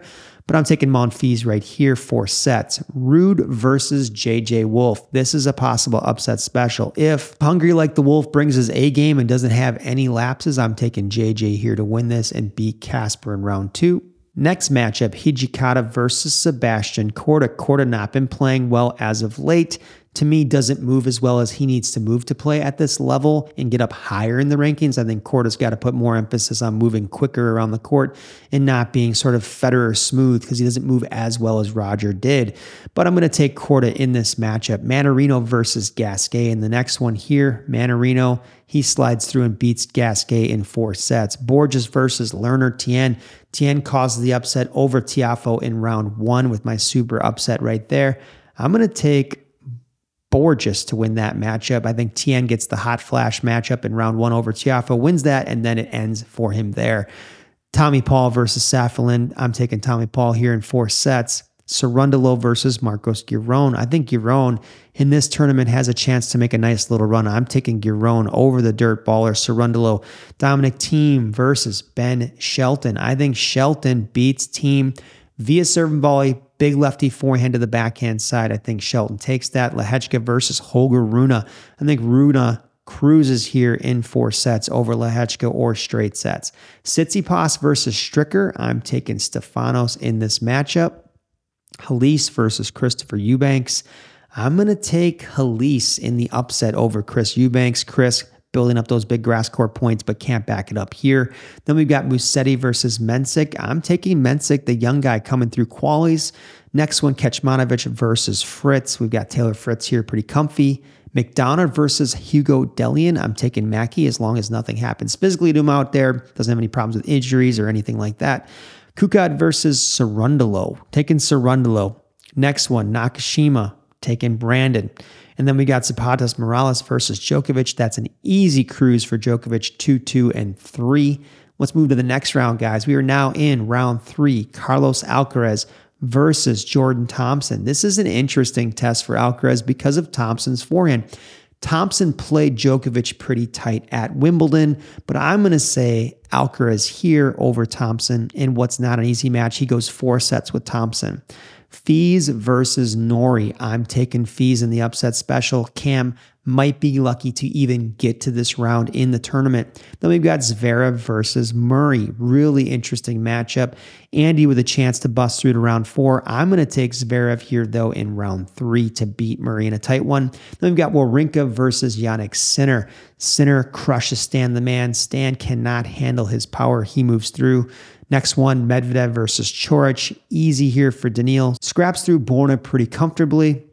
but I'm taking Monfils right here for sets. Ruud versus JJ Wolf. This is a possible upset special. If Hungry Like the Wolf brings his A game and doesn't have any lapses, I'm taking JJ here to win this and beat Casper in round two. Next matchup, Hijikata versus Sebastian Korda. Korda not been playing well as of late to me doesn't move as well as he needs to move to play at this level and get up higher in the rankings. I think Korda's got to put more emphasis on moving quicker around the court and not being sort of Federer smooth because he doesn't move as well as Roger did. But I'm going to take Korda in this matchup. Mannarino versus Gasquet. And the next one here, Mannarino, he slides through and beats Gasquet in four sets. Borges versus Lerner Tien. Tien causes the upset over Tiafoe in round one with my super upset right there. I'm going to take Borges to win that matchup. I think Tien gets the hot flash matchup in round one over Tiafoe, wins that, and then it ends for him there. Tommy Paul versus Safiullin. I'm taking Tommy Paul here in four sets. Cerundolo versus Marcos Giron. I think Giron in this tournament has a chance to make a nice little run. I'm taking Giron over the dirt baller. Cerundolo. Dominic Thiem versus Ben Shelton. I think Shelton beats Team via serve and volley, Big lefty forehand to the backhand side. I think Shelton takes that. Lehecka versus Holger Rune. I think Rune cruises here in four sets over Lehecka or straight sets. Tsitsipas versus Stricker. I'm taking Stefanos in this matchup. Halys versus Christopher Eubanks. I'm going to take Halys in the upset over Chris Eubanks. Chris building up those big grass court points, but can't back it up here. Then we've got Musetti versus Mensik. I'm taking Mensik, the young guy coming through qualies. Next one, Kecmanovic versus Fritz. We've got Taylor Fritz here, pretty comfy. McDonald versus Hugo Dellien. I'm taking Mackie as long as nothing happens physically to him out there. Doesn't have any problems with injuries or anything like that. Couacaud versus Cerundolo. Taking Cerundolo. Next one, Nakashima. Taking Brandon. And then we got Zapata Morales versus Djokovic. That's an easy cruise for Djokovic, 2 2 and 3. Let's move to the next round, guys. We are now in round three. Carlos Alcaraz versus Jordan Thompson. This is an interesting test for Alcaraz because of Thompson's forehand. Thompson played Djokovic pretty tight at Wimbledon, but I'm going to say Alcaraz here over Thompson in what's not an easy match. He goes four sets with Thompson. Fils versus Norrie. I'm taking Fils in the upset special. Cam might be lucky to even get to this round in the tournament. Then we've got Zverev versus Murray. Really interesting matchup. Andy with a chance to bust through to round four. I'm going to take Zverev here, though, in round three to beat Murray in a tight one. Then we've got Wawrinka versus Yannick Sinner. Sinner crushes Stan the man. Stan cannot handle his power. He moves through. Next one, Medvedev versus Coric. Easy here for Daniil. Scraps through Borna pretty comfortably.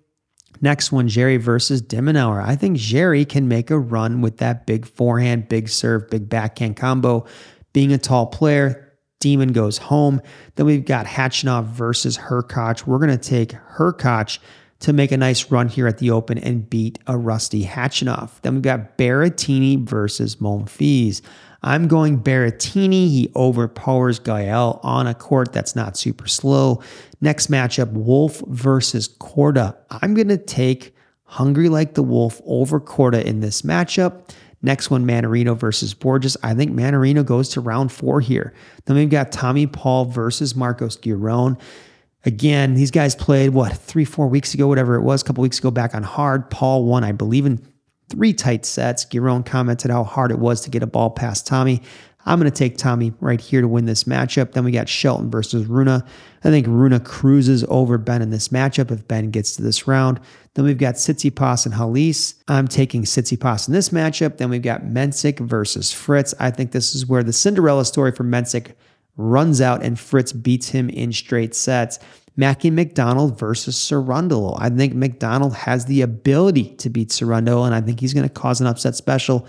Next one, Djere versus de Minaur. I think Djere can make a run with that big forehand, big serve, big backhand combo. Being a tall player, Demon goes home. Then we've got Khachanov versus Hurkacz. We're going to take Hurkacz to make a nice run here at the Open and beat a rusty Khachanov. Then we've got Berrettini versus Monfils. I'm going Berrettini. He overpowers Gael on a court that's not super slow. Next matchup, Wolf versus Korda. I'm going to take Hungry Like the Wolf over Korda in this matchup. Next one, Mannarino versus Borges. I think Mannarino goes to round four here. Then we've got Tommy Paul versus Marcos Giron. Again, these guys played, what, three, four weeks ago, whatever it was, a couple weeks ago back on hard. Paul won, I believe, in three tight sets. Giron commented how hard it was to get a ball past Tommy. I'm going to take Tommy right here to win this matchup. Then we got Shelton versus Rune. I think Rune cruises over Ben in this matchup if Ben gets to this round. Then we've got Tsitsipas and Halys. I'm taking Tsitsipas in this matchup. Then we've got Mensik versus Fritz. I think this is where the Cinderella story for Mensik runs out and Fritz beats him in straight sets. Mackie McDonald versus Cerundolo. I think McDonald has the ability to beat Cerundolo, and I think he's going to cause an upset special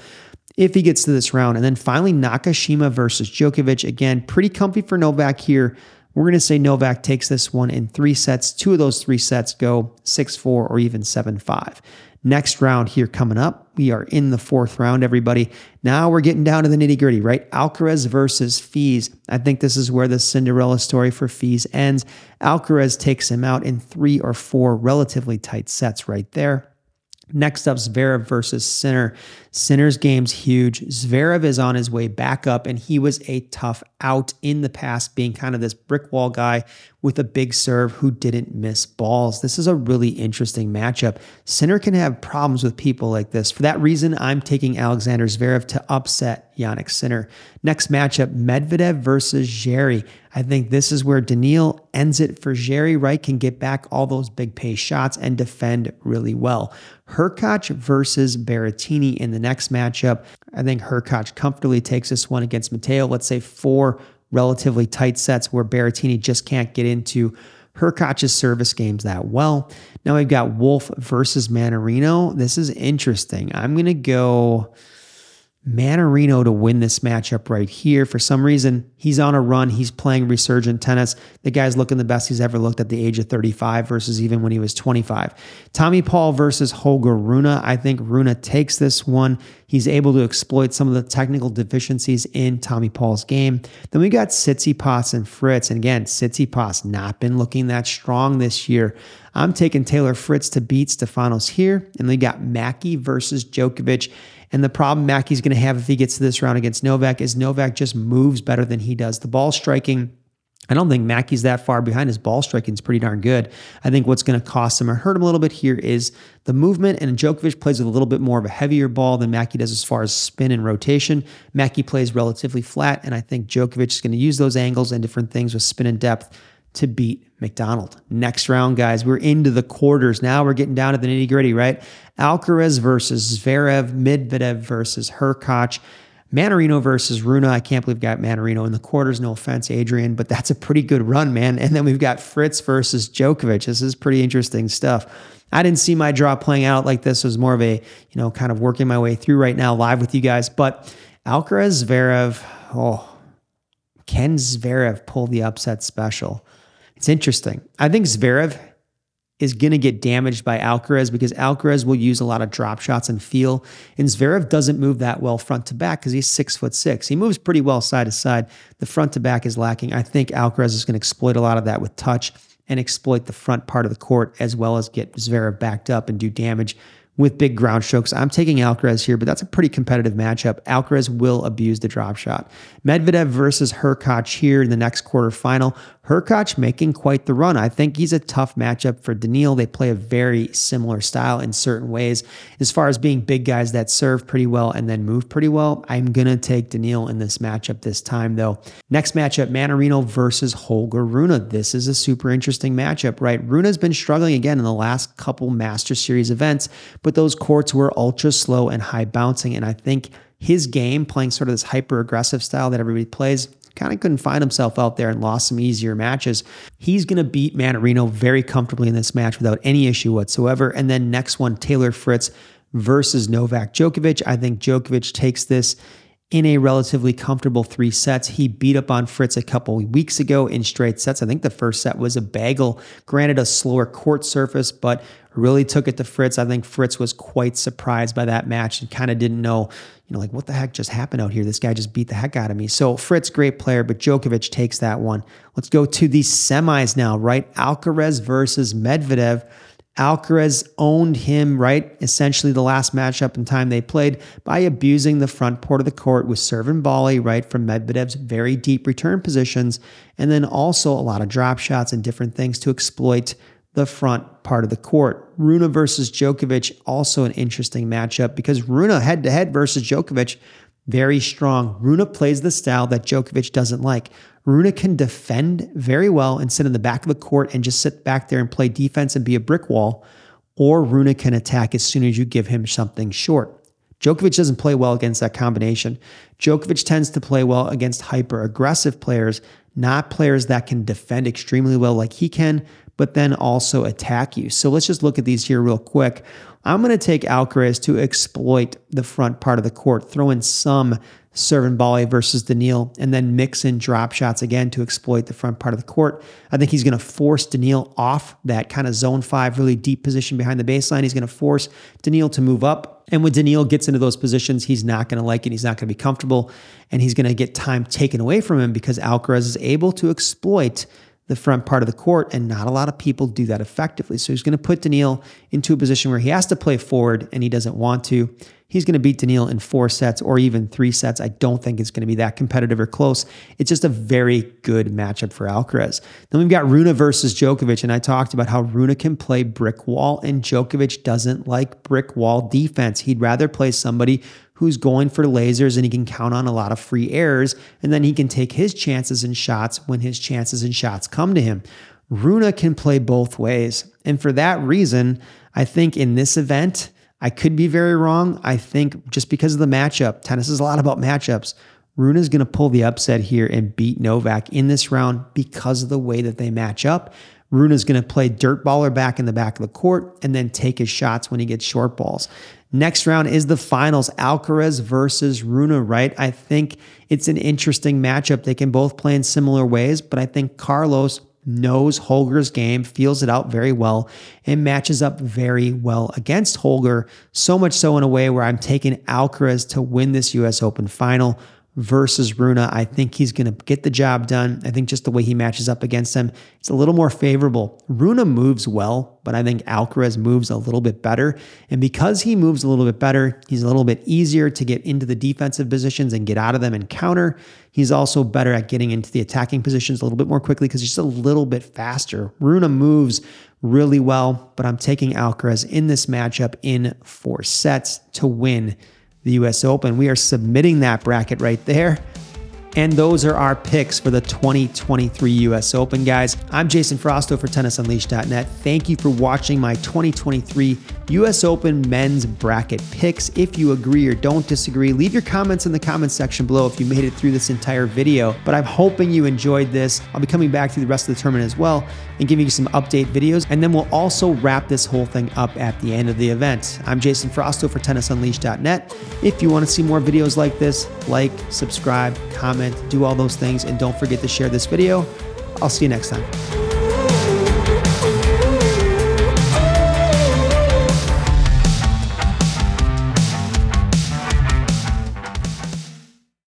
if he gets to this round. And then finally, Nakashima versus Djokovic. Again, pretty comfy for Novak here. We're going to say Novak takes this one in three sets. Two of those three sets go 6 4 or even 7 5. Next round here coming up. We are in the fourth round, everybody. Now we're getting down to the nitty gritty, right? Alcaraz versus Fils. I think this is where the Cinderella story for Fils ends. Alcaraz takes him out in three or four relatively tight sets right there. Next up, Zverev versus Sinner. Sinner's game's huge. Zverev is on his way back up, and he was a tough out in the past, being kind of this brick wall guy with a big serve who didn't miss balls. This is a really interesting matchup. Sinner can have problems with people like this. For that reason, I'm taking Alexander Zverev to upset Jannik Sinner. Next matchup, Medvedev versus Djere. I think this is where Daniil ends it for Djere, right? Can get back all those big pace shots and defend really well. Hurkacz versus Berrettini in the next matchup. I think Hurkacz comfortably takes this one against Matteo. Let's say four relatively tight sets where Berrettini just can't get into Hurkacz's service games that well. Now we've got Wolf versus Mannarino. This is interesting. I'm going to go. Mannarino to win this matchup right here. For some reason, he's on a run. He's playing resurgent tennis. The guy's looking the best he's ever looked at the age of 35 versus even when he was 25. Tommy Paul versus Holger Rune. I think Rune takes this one. He's able to exploit some of the technical deficiencies in Tommy Paul's game. Then we got Tsitsipas and Fritz. And again, Tsitsipas not been looking that strong this year. I'm taking Taylor Fritz to beat Stefanos here. And we got Mackie versus Djokovic. And the problem Mackie's going to have if he gets to this round against Novak is Novak just moves better than he does. The ball striking, I don't think Mackie's that far behind. His ball striking is pretty darn good. I think what's going to cost him or hurt him a little bit here is the movement. And Djokovic plays with a little bit more of a heavier ball than Mackie does as far as spin and rotation. Mackie plays relatively flat, and I think Djokovic is going to use those angles and different things with spin and depth to beat McDonald. Next round, guys, we're into the quarters. Now we're getting down to the nitty gritty, right? Alcaraz versus Zverev, Medvedev versus Hurkacz, Mannarino versus Rune. I can't believe we got Mannarino in the quarters. No offense, Adrian, but that's a pretty good run, man. And then we've got Fritz versus Djokovic. This is pretty interesting stuff. I didn't see my draw playing out like this. It was more of a, you know, kind of working my way through right now live with you guys. But Alcaraz, Zverev, oh, can Zverev pull the upset special? It's interesting. I think Zverev is going to get damaged by Alcaraz because Alcaraz will use a lot of drop shots and feel. And Zverev doesn't move that well front to back because he's six foot six. He moves pretty well side to side. The front to back is lacking. I think Alcaraz is going to exploit a lot of that with touch and exploit the front part of the court as well as get Zverev backed up and do damage with big ground strokes. I'm taking Alcaraz here, but that's a pretty competitive matchup. Alcaraz will abuse the drop shot. Medvedev versus Hurkacz here in the next quarterfinal. Hurkacz making quite the run. I think he's a tough matchup for Daniil. They play a very similar style in certain ways. As far as being big guys that serve pretty well and then move pretty well, I'm going to take Daniil in this matchup this time, though. Next matchup, Mannarino versus Holger Rune. This is a super interesting matchup, right? Rune's been struggling again in the last couple Master Series events, but those courts were ultra slow and high bouncing. And I think his game, playing sort of this hyper aggressive style that everybody plays, kind of couldn't find himself out there and lost some easier matches. He's going to beat Mannarino very comfortably in this match without any issue whatsoever. And then next one, Taylor Fritz versus Novak Djokovic. I think Djokovic takes this in a relatively comfortable three sets. He beat up on Fritz a couple weeks ago in straight sets. I think the first set was a bagel, granted a slower court surface, but really took it to Fritz. I think Fritz was quite surprised by that match and kind of didn't know, you know, like what the heck just happened out here? This guy just beat the heck out of me. So Fritz, great player, but Djokovic takes that one. Let's go to the semis now, right? Alcaraz versus Medvedev. Alcaraz owned him, right? Essentially, the last matchup in time they played by abusing the front port of the court with serve and volley, right, from Medvedev's very deep return positions, and then also a lot of drop shots and different things to exploit the front part of the court. Rune versus Djokovic, also an interesting matchup because Rune head to head versus Djokovic, very strong. Rune plays the style that Djokovic doesn't like. Rune can defend very well and sit in the back of the court and just sit back there and play defense and be a brick wall, or Rune can attack as soon as you give him something short. Djokovic doesn't play well against that combination. Djokovic tends to play well against hyper aggressive players, not players that can defend extremely well like he can, but then also attack you. So let's just look at these here real quick. I'm going to take Alcaraz to exploit the front part of the court, throw in some serve and volley versus Daniil, and then mix in drop shots again to exploit the front part of the court. I think he's going to force Daniil off that kind of zone five, really deep position behind the baseline. He's going to force Daniil to move up. And when Daniil gets into those positions, he's not going to like it. He's not going to be comfortable, and he's going to get time taken away from him because Alcaraz is able to exploit the front part of the court, and not a lot of people do that effectively. So he's going to put Daniil into a position where he has to play forward and he doesn't want to. He's going to beat Daniil in four sets or even three sets. I don't think it's going to be that competitive or close. It's just a very good matchup for Alcaraz. Then we've got Rune versus Djokovic, and I talked about how Rune can play brick wall, and Djokovic doesn't like brick wall defense. He'd rather play somebody who's going for lasers and he can count on a lot of free errors. And then he can take his chances and shots when his chances and shots come to him. Rune can play both ways. And for that reason, I think in this event, I could be very wrong. I think just because of the matchup, tennis is a lot about matchups. Rune is going to pull the upset here and beat Novak in this round because of the way that they match up. Rune is going to play dirt baller back in the back of the court and then take his shots when he gets short balls. Next round is the finals Alcaraz versus Rune, right? I think it's an interesting matchup. They can both play in similar ways, but I think Carlos knows Holger's game, feels it out very well, and matches up very well against Holger. So much so in a way where I'm taking Alcaraz to win this US Open final versus Rune. I think he's going to get the job done. I think just the way he matches up against him, it's a little more favorable. Rune moves well, but I think Alcaraz moves a little bit better. And because he moves a little bit better, he's a little bit easier to get into the defensive positions and get out of them and counter. He's also better at getting into the attacking positions a little bit more quickly because he's just a little bit faster. Rune moves really well, but I'm taking Alcaraz in this matchup in four sets to win the US Open. We are submitting that bracket right there. And those are our picks for the 2023 US Open, guys. I'm Jason Frausto for TennisUnleashed.net. Thank you for watching my 2023 US Open men's bracket picks. If you agree or don't disagree, leave your comments in the comments section below if you made it through this entire video. But I'm hoping you enjoyed this. I'll be coming back through the rest of the tournament as well and giving you some update videos. And then we'll also wrap this whole thing up at the end of the event. I'm Jason Frausto for TennisUnleashed.net. If you want to see more videos like this, like, subscribe, comment, do all those things, and don't forget to share this video. I'll see you next time.